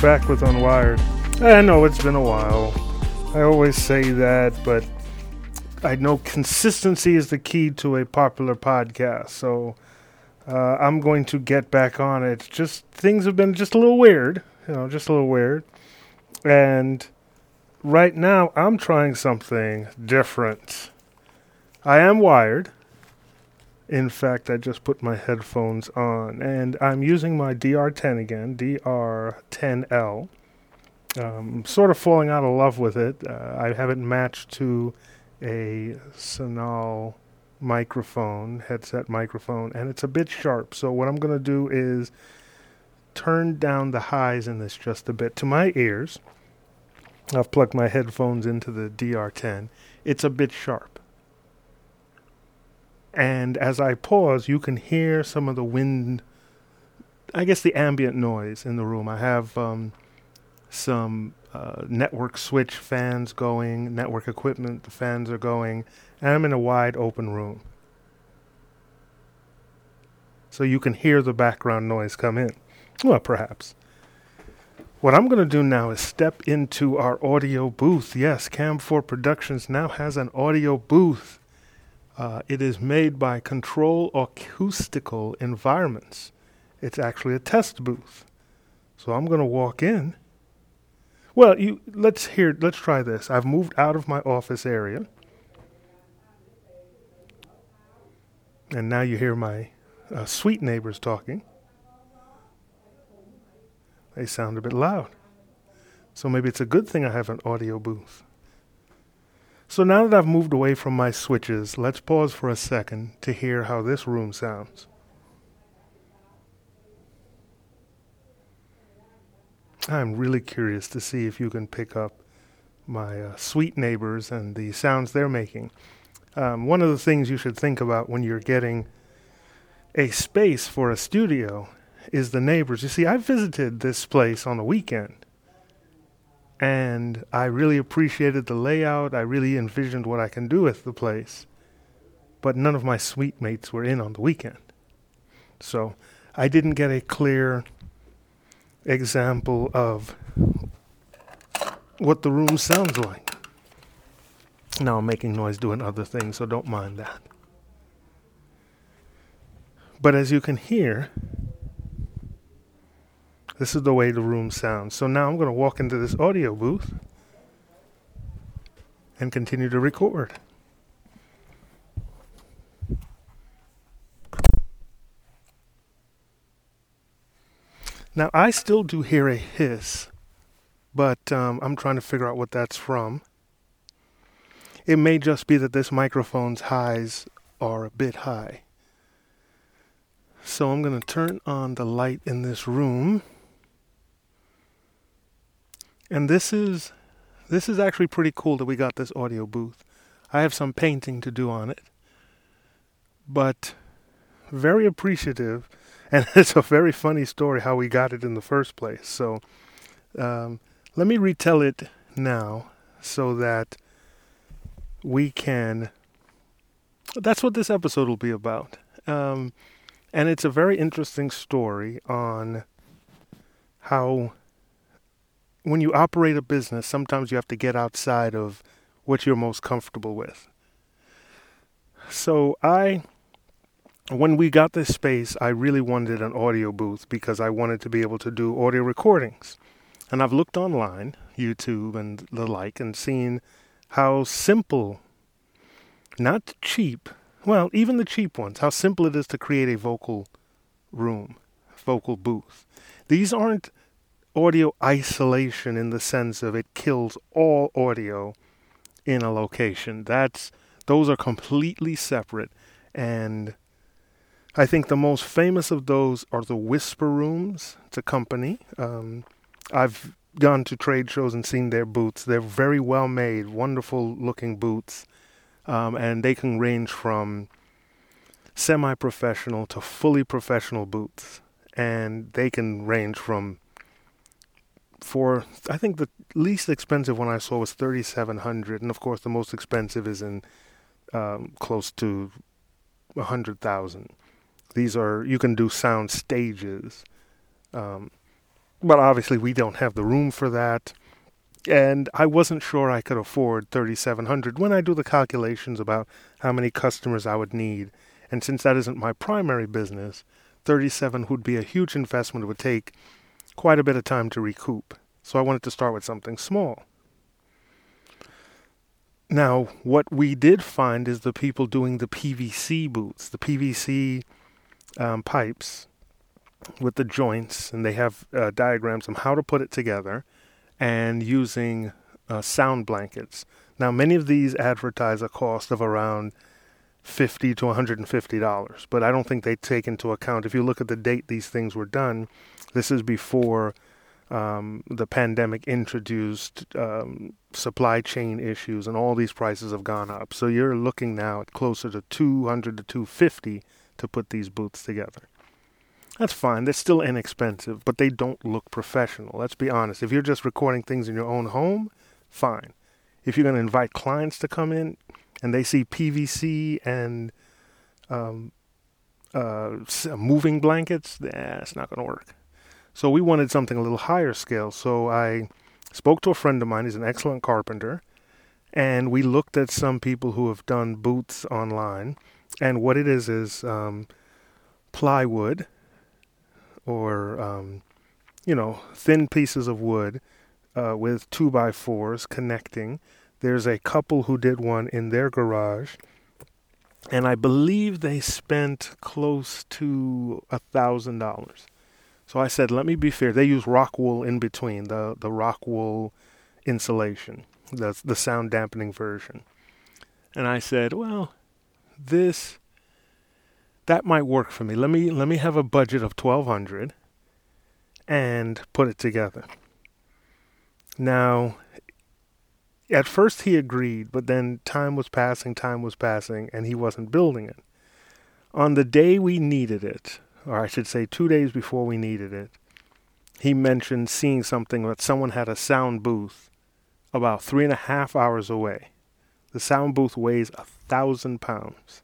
We're back with Unwired. I know it's been a while. I always say that, but I know consistency is the key to a popular podcast. So uh, I'm going to get back on it. Just things have been just a little weird, you know, just a little weird. And right now, I'm trying something different. I am wired. In fact, I just put my headphones on and I'm using my DR10 again, DR10L. Um, sort of falling out of love with it. Uh, I have it matched to a Sonal microphone, headset microphone, and it's a bit sharp. So, what I'm going to do is turn down the highs in this just a bit to my ears. I've plugged my headphones into the DR10. It's a bit sharp. And as I pause, you can hear some of the wind, I guess the ambient noise in the room. I have um, some uh, network switch fans going, network equipment, the fans are going, and I'm in a wide open room. So you can hear the background noise come in. Well, perhaps. What I'm going to do now is step into our audio booth. Yes, Cam4 Productions now has an audio booth. Uh, it is made by Control Acoustical Environments. It's actually a test booth. So I'm going to walk in. Well, you let's hear let's try this. I've moved out of my office area. And now you hear my uh, sweet neighbors talking. They sound a bit loud. So maybe it's a good thing I have an audio booth. So now that I've moved away from my switches, let's pause for a second to hear how this room sounds. I'm really curious to see if you can pick up my uh, sweet neighbors and the sounds they're making. Um, one of the things you should think about when you're getting a space for a studio is the neighbors. You see, I visited this place on the weekend and I really appreciated the layout. I really envisioned what I can do with the place. But none of my suite mates were in on the weekend. So I didn't get a clear example of what the room sounds like. Now I'm making noise doing other things, so don't mind that. But as you can hear, this is the way the room sounds. So now I'm going to walk into this audio booth and continue to record. Now, I still do hear a hiss, but um, I'm trying to figure out what that's from. It may just be that this microphone's highs are a bit high. So I'm going to turn on the light in this room. And this is this is actually pretty cool that we got this audio booth. I have some painting to do on it. But very appreciative and it's a very funny story how we got it in the first place. So um, let me retell it now so that we can that's what this episode will be about. Um, and it's a very interesting story on how when you operate a business, sometimes you have to get outside of what you're most comfortable with. So I when we got this space, I really wanted an audio booth because I wanted to be able to do audio recordings. And I've looked online, YouTube and the like, and seen how simple, not cheap, well, even the cheap ones, how simple it is to create a vocal room, vocal booth. These aren't audio isolation in the sense of it kills all audio in a location. That's those are completely separate and I think the most famous of those are the Whisper Rooms. It's a company. Um, I've gone to trade shows and seen their boots. They're very well made, wonderful looking boots, um, and they can range from semi professional to fully professional boots. And they can range from for I think the least expensive one I saw was thirty seven hundred, and of course the most expensive is in um, close to a hundred thousand. These are you can do sound stages, um, but obviously we don't have the room for that. And I wasn't sure I could afford 3700 when I do the calculations about how many customers I would need. And since that isn't my primary business, 37 would be a huge investment. It would take quite a bit of time to recoup. So I wanted to start with something small. Now, what we did find is the people doing the PVC boots, the PVC um, pipes with the joints, and they have uh, diagrams on how to put it together and using uh, sound blankets. Now, many of these advertise a cost of around 50 to 150 dollars, but I don't think they take into account. If you look at the date these things were done, this is before um, the pandemic introduced um, supply chain issues, and all these prices have gone up. So you're looking now at closer to 200 to 250 to put these booths together. That's fine. They're still inexpensive, but they don't look professional. Let's be honest. If you're just recording things in your own home, fine. If you're going to invite clients to come in and they see PVC and um, uh, moving blankets, that's not going to work. So we wanted something a little higher scale. So I spoke to a friend of mine. He's an excellent carpenter. And we looked at some people who have done booths online. And what it is is um, plywood or, um, you know, thin pieces of wood uh, with two by fours connecting. There's a couple who did one in their garage. And I believe they spent close to a thousand dollars. So I said, let me be fair. They use rock wool in between the the rock wool insulation, the the sound dampening version. And I said, well, this that might work for me. Let me let me have a budget of twelve hundred and put it together. Now, at first he agreed, but then time was passing, time was passing, and he wasn't building it. On the day we needed it, or I should say two days before we needed it, he mentioned seeing something that someone had a sound booth about three and a half hours away. The sound booth weighs a thousand pounds.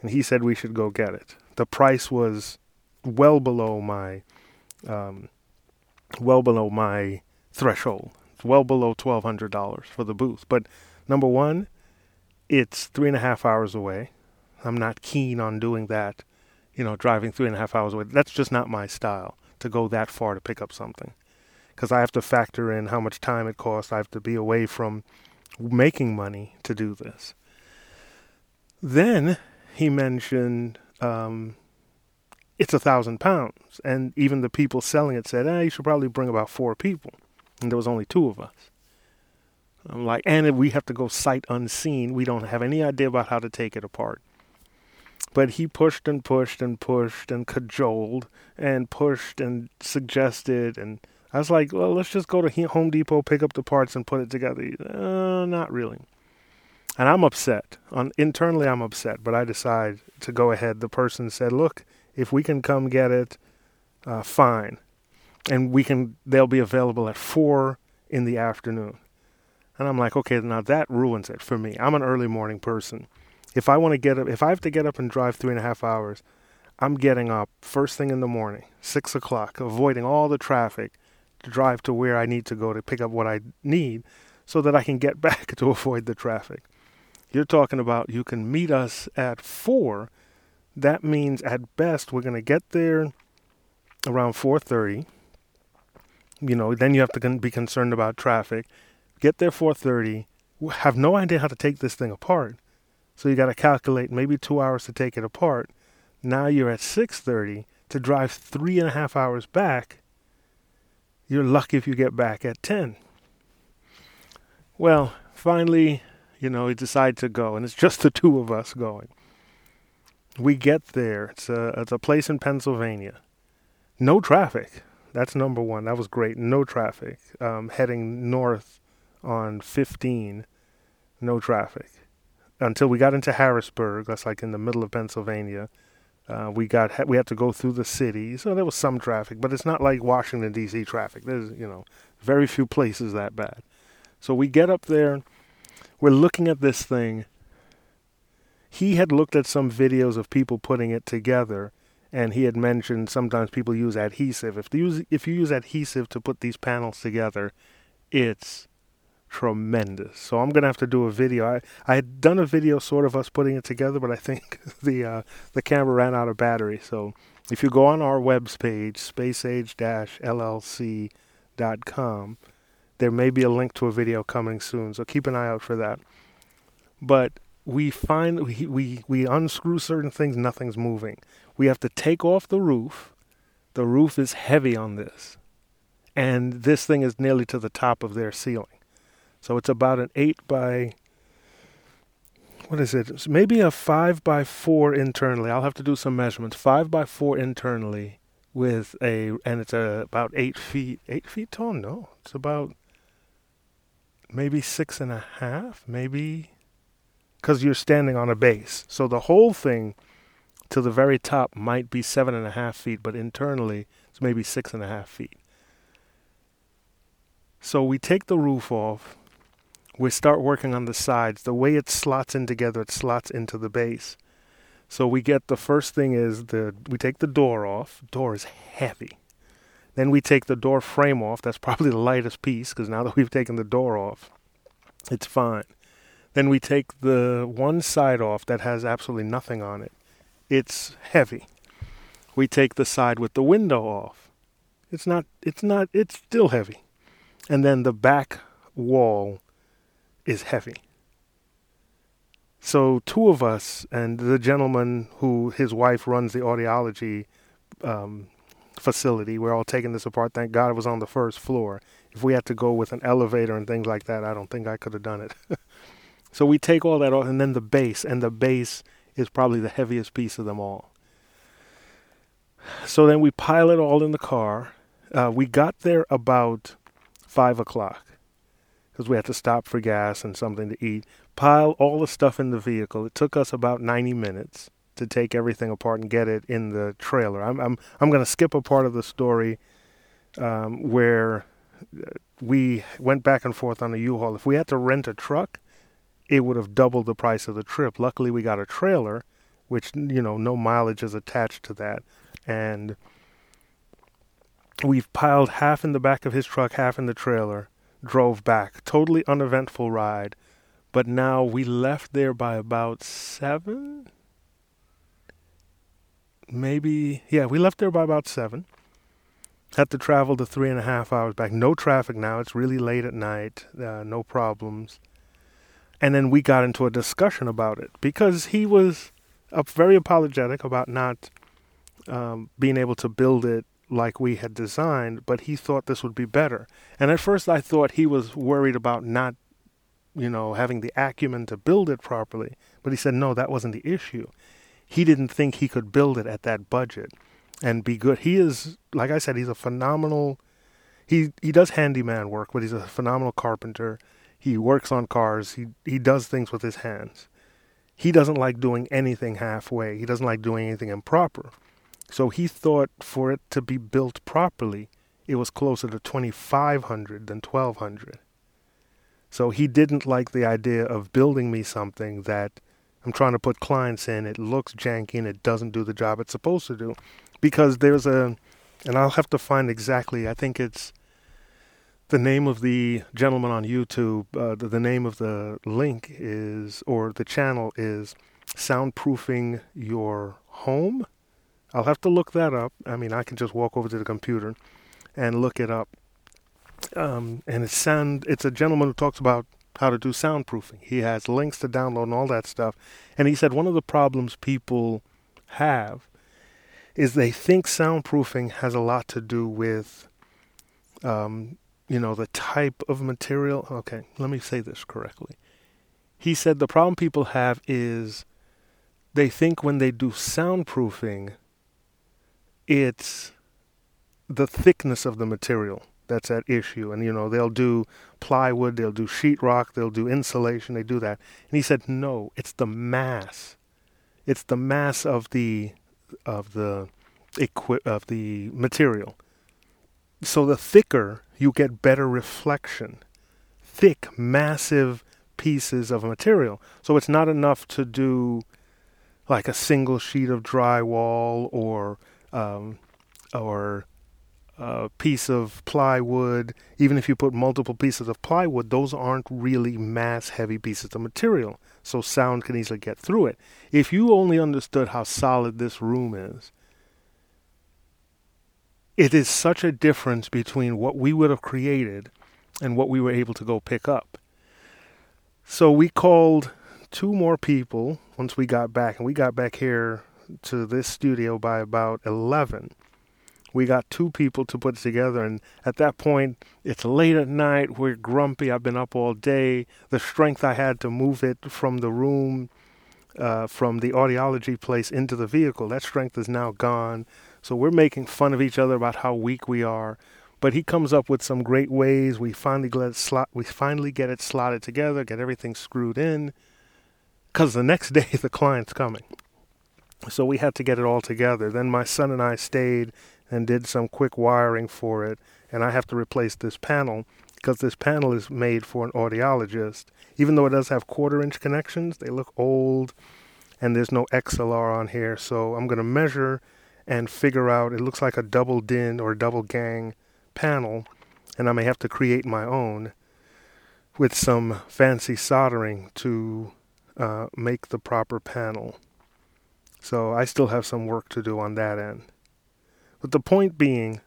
And he said we should go get it. The price was well below my um, well below my threshold. Well below twelve hundred dollars for the booth. But number one, it's three and a half hours away. I'm not keen on doing that you know, driving three and a half hours away. That's just not my style to go that far to pick up something. Because I have to factor in how much time it costs. I have to be away from making money to do this. Then he mentioned um, it's a thousand pounds. And even the people selling it said, eh, you should probably bring about four people. And there was only two of us. I'm like, and we have to go sight unseen. We don't have any idea about how to take it apart. But he pushed and pushed and pushed and cajoled and pushed and suggested. And I was like, well, let's just go to Home Depot, pick up the parts, and put it together. Uh, not really. And I'm upset. On internally, I'm upset. But I decide to go ahead. The person said, "Look, if we can come get it, uh, fine, and we can. They'll be available at four in the afternoon." And I'm like, okay, now that ruins it for me. I'm an early morning person. If I want to get up, if I have to get up and drive three and a half hours, I'm getting up first thing in the morning, six o'clock, avoiding all the traffic to drive to where I need to go to pick up what I need so that I can get back to avoid the traffic. You're talking about you can meet us at four. That means at best we're going to get there around 4:30. You know, then you have to be concerned about traffic. Get there 4:30. Have no idea how to take this thing apart. So you got to calculate maybe two hours to take it apart. Now you're at 6:30 to drive three and a half hours back. You're lucky if you get back at 10. Well, finally, you know, we decide to go, and it's just the two of us going. We get there. It's a it's a place in Pennsylvania. No traffic. That's number one. That was great. No traffic. Um, heading north on 15. No traffic until we got into Harrisburg. That's like in the middle of Pennsylvania. Uh, we got we had to go through the city, so there was some traffic, but it's not like Washington D.C. traffic. There's you know very few places that bad. So we get up there, we're looking at this thing. He had looked at some videos of people putting it together, and he had mentioned sometimes people use adhesive. If you use if you use adhesive to put these panels together, it's tremendous. So I'm gonna have to do a video. I, I had done a video sort of us putting it together, but I think the uh, the camera ran out of battery. So if you go on our webs page, spaceage-llc.com, there may be a link to a video coming soon. So keep an eye out for that. But we find we we, we unscrew certain things, nothing's moving. We have to take off the roof. The roof is heavy on this. And this thing is nearly to the top of their ceiling. So it's about an 8 by, what is it? It's maybe a 5 by 4 internally. I'll have to do some measurements. 5 by 4 internally with a, and it's a, about 8 feet, 8 feet tall? No, it's about maybe six and a half, maybe, because you're standing on a base. So the whole thing to the very top might be seven and a half feet, but internally it's maybe six and a half feet. So we take the roof off. We start working on the sides. The way it slots in together, it slots into the base. So we get the first thing is the we take the door off. Door is heavy. Then we take the door frame off. That's probably the lightest piece because now that we've taken the door off, it's fine. Then we take the one side off that has absolutely nothing on it it's heavy. We take the side with the window off. It's not it's not it's still heavy. And then the back wall is heavy. So two of us and the gentleman who his wife runs the audiology um, facility, we're all taking this apart. Thank God it was on the first floor. If we had to go with an elevator and things like that, I don't think I could have done it. so we take all that off, and then the base, and the base is probably the heaviest piece of them all. So then we pile it all in the car. Uh, we got there about five o'clock because we had to stop for gas and something to eat. Pile all the stuff in the vehicle. It took us about 90 minutes to take everything apart and get it in the trailer. I'm I'm I'm going to skip a part of the story um, where uh, we went back and forth on a U-Haul. If we had to rent a truck, it would have doubled the price of the trip. Luckily, we got a trailer, which, you know, no mileage is attached to that. And we've piled half in the back of his truck, half in the trailer, drove back. Totally uneventful ride. But now we left there by about seven? Maybe, yeah, we left there by about seven. Had to travel the three and a half hours back. No traffic now. It's really late at night. Uh, no problems. And then we got into a discussion about it because he was very apologetic about not um, being able to build it like we had designed, but he thought this would be better. And at first, I thought he was worried about not, you know, having the acumen to build it properly. But he said, no, that wasn't the issue. He didn't think he could build it at that budget and be good. He is, like I said, he's a phenomenal. He he does handyman work, but he's a phenomenal carpenter. He works on cars. He he does things with his hands. He doesn't like doing anything halfway. He doesn't like doing anything improper. So he thought for it to be built properly, it was closer to 2500 than 1200. So he didn't like the idea of building me something that I'm trying to put clients in. It looks janky and it doesn't do the job it's supposed to do. Because there's a, and I'll have to find exactly, I think it's the name of the gentleman on YouTube, uh, the, the, name of the link is, or the channel is Soundproofing Your Home. I'll have to look that up. I mean, I can just walk over to the computer and look it up. Um, and it's sound. It's a gentleman who talks about how to do soundproofing. He has links to download and all that stuff. And he said one of the problems people have is they think soundproofing has a lot to do with um, you know, the type of material. Okay, let me say this correctly. He said the problem people have is they think when they do soundproofing, it's the thickness of the material that's at issue. And, you know, they'll do plywood, they'll do sheetrock, they'll do insulation, they do that. And he said, no, it's the mass. It's the mass of the of the equi- of the material. So the thicker you get better reflection. Thick, massive pieces of material. So it's not enough to do like a single sheet of drywall or um, or a piece of plywood, even if you put multiple pieces of plywood, those aren't really mass heavy pieces of material. So sound can easily get through it. If you only understood how solid this room is, it is such a difference between what we would have created and what we were able to go pick up. So we called two more people once we got back, and we got back here to this studio by about 11 we got two people to put together and at that point it's late at night we're grumpy i've been up all day. The strength i had to move it from the room uh, from the audiology place into the vehicle that strength is now gone so we're making fun of each other about how weak we are but he comes up with some great ways we finally get it slot we finally get it slotted together get everything screwed in because the next day the client's coming so we had to get it all together then my son and i stayed and did some quick wiring for it. And I have to replace this panel because this panel is made for an audiologist. Even though it does have quarter inch connections, they look old and there's no XLR on here. So I'm going to measure and figure out. It looks like a double DIN or double gang panel, and I may have to create my own with some fancy soldering to uh, make the proper panel. So I still have some work to do on that end. But the point being,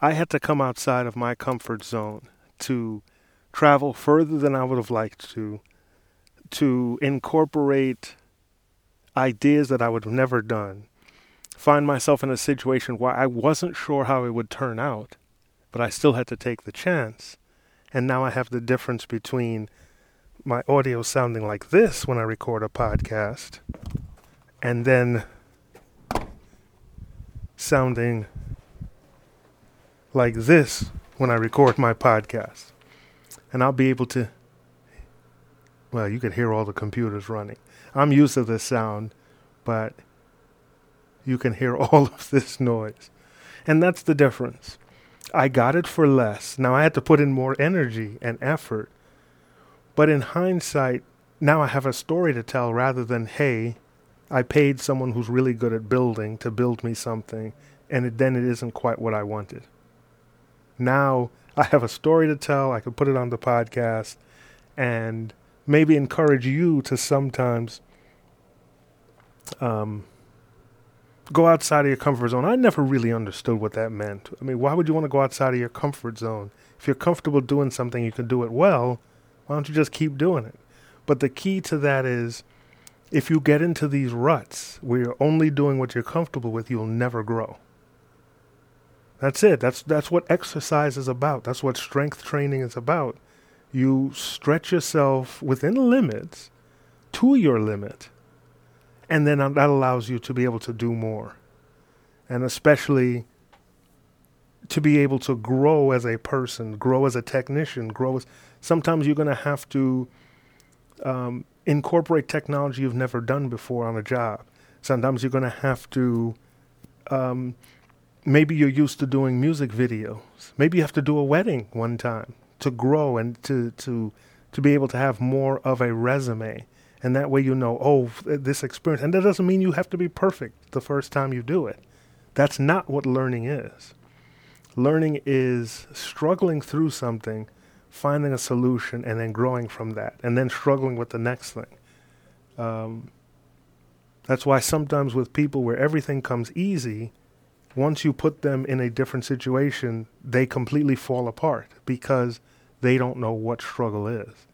I had to come outside of my comfort zone to travel further than I would have liked to, to incorporate ideas that I would have never done, find myself in a situation where I wasn't sure how it would turn out, but I still had to take the chance. And now I have the difference between my audio sounding like this when I record a podcast and then sounding like this when I record my podcast. And I'll be able to, well, you could hear all the computers running. I'm used to this sound, but you can hear all of this noise. And that's the difference. I got it for less. Now I had to put in more energy and effort. But in hindsight, now I have a story to tell rather than, hey, I paid someone who's really good at building to build me something, and it, then it isn't quite what I wanted. Now I have a story to tell. I can put it on the podcast and maybe encourage you to sometimes um, go outside of your comfort zone. I never really understood what that meant. I mean, why would you want to go outside of your comfort zone? If you're comfortable doing something, you can do it well. Why don't you just keep doing it? But the key to that is if you get into these ruts where you're only doing what you're comfortable with, you'll never grow. That's it. That's that's what exercise is about. That's what strength training is about. You stretch yourself within limits to your limit, and then that allows you to be able to do more, and especially to be able to grow as a person, grow as a technician, grow as. Sometimes you're going to have to um, incorporate technology you've never done before on a job. Sometimes you're going to have to, um, maybe you're used to doing music videos. Maybe you have to do a wedding one time to grow and to, to, to be able to have more of a resume. And that way you know, oh, this experience. And that doesn't mean you have to be perfect the first time you do it. That's not what learning is. Learning is struggling through something finding a solution and then growing from that and then struggling with the next thing. Um, that's why sometimes with people where everything comes easy, once you put them in a different situation, they completely fall apart because they don't know what struggle is.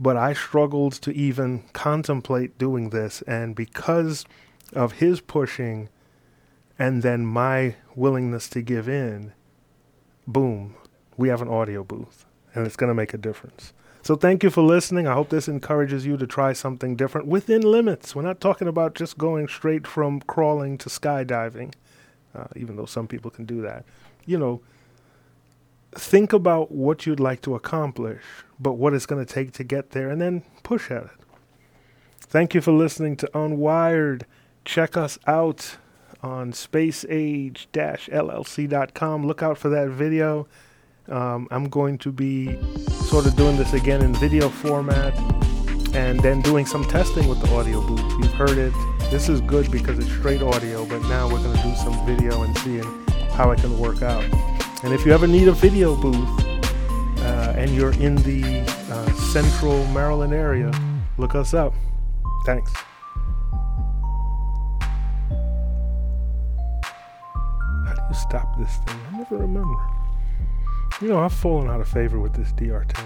But I struggled to even contemplate doing this, and because of his pushing and then my willingness to give in, boom, we have an audio booth, and it's going to make a difference. So thank you for listening. I hope this encourages you to try something different within limits. We're not talking about just going straight from crawling to skydiving, uh, even though some people can do that. You know, think about what you'd like to accomplish, but what it's going to take to get there, and then push at it. Thank you for listening to Unwired. Check us out on spaceage-llc.com. Look out for that video. Um, I'm going to be sort of doing this again in video format. and then doing some testing with the audio booth. You've heard it. This is good because it's straight audio, but now we're going to do some video and seeing how it can work out. And if you ever need a video booth uh, and you're in the uh, central Maryland area, look us up. Thanks. How do you stop this thing? I never remember. You know, I've fallen out of favor with this DR10.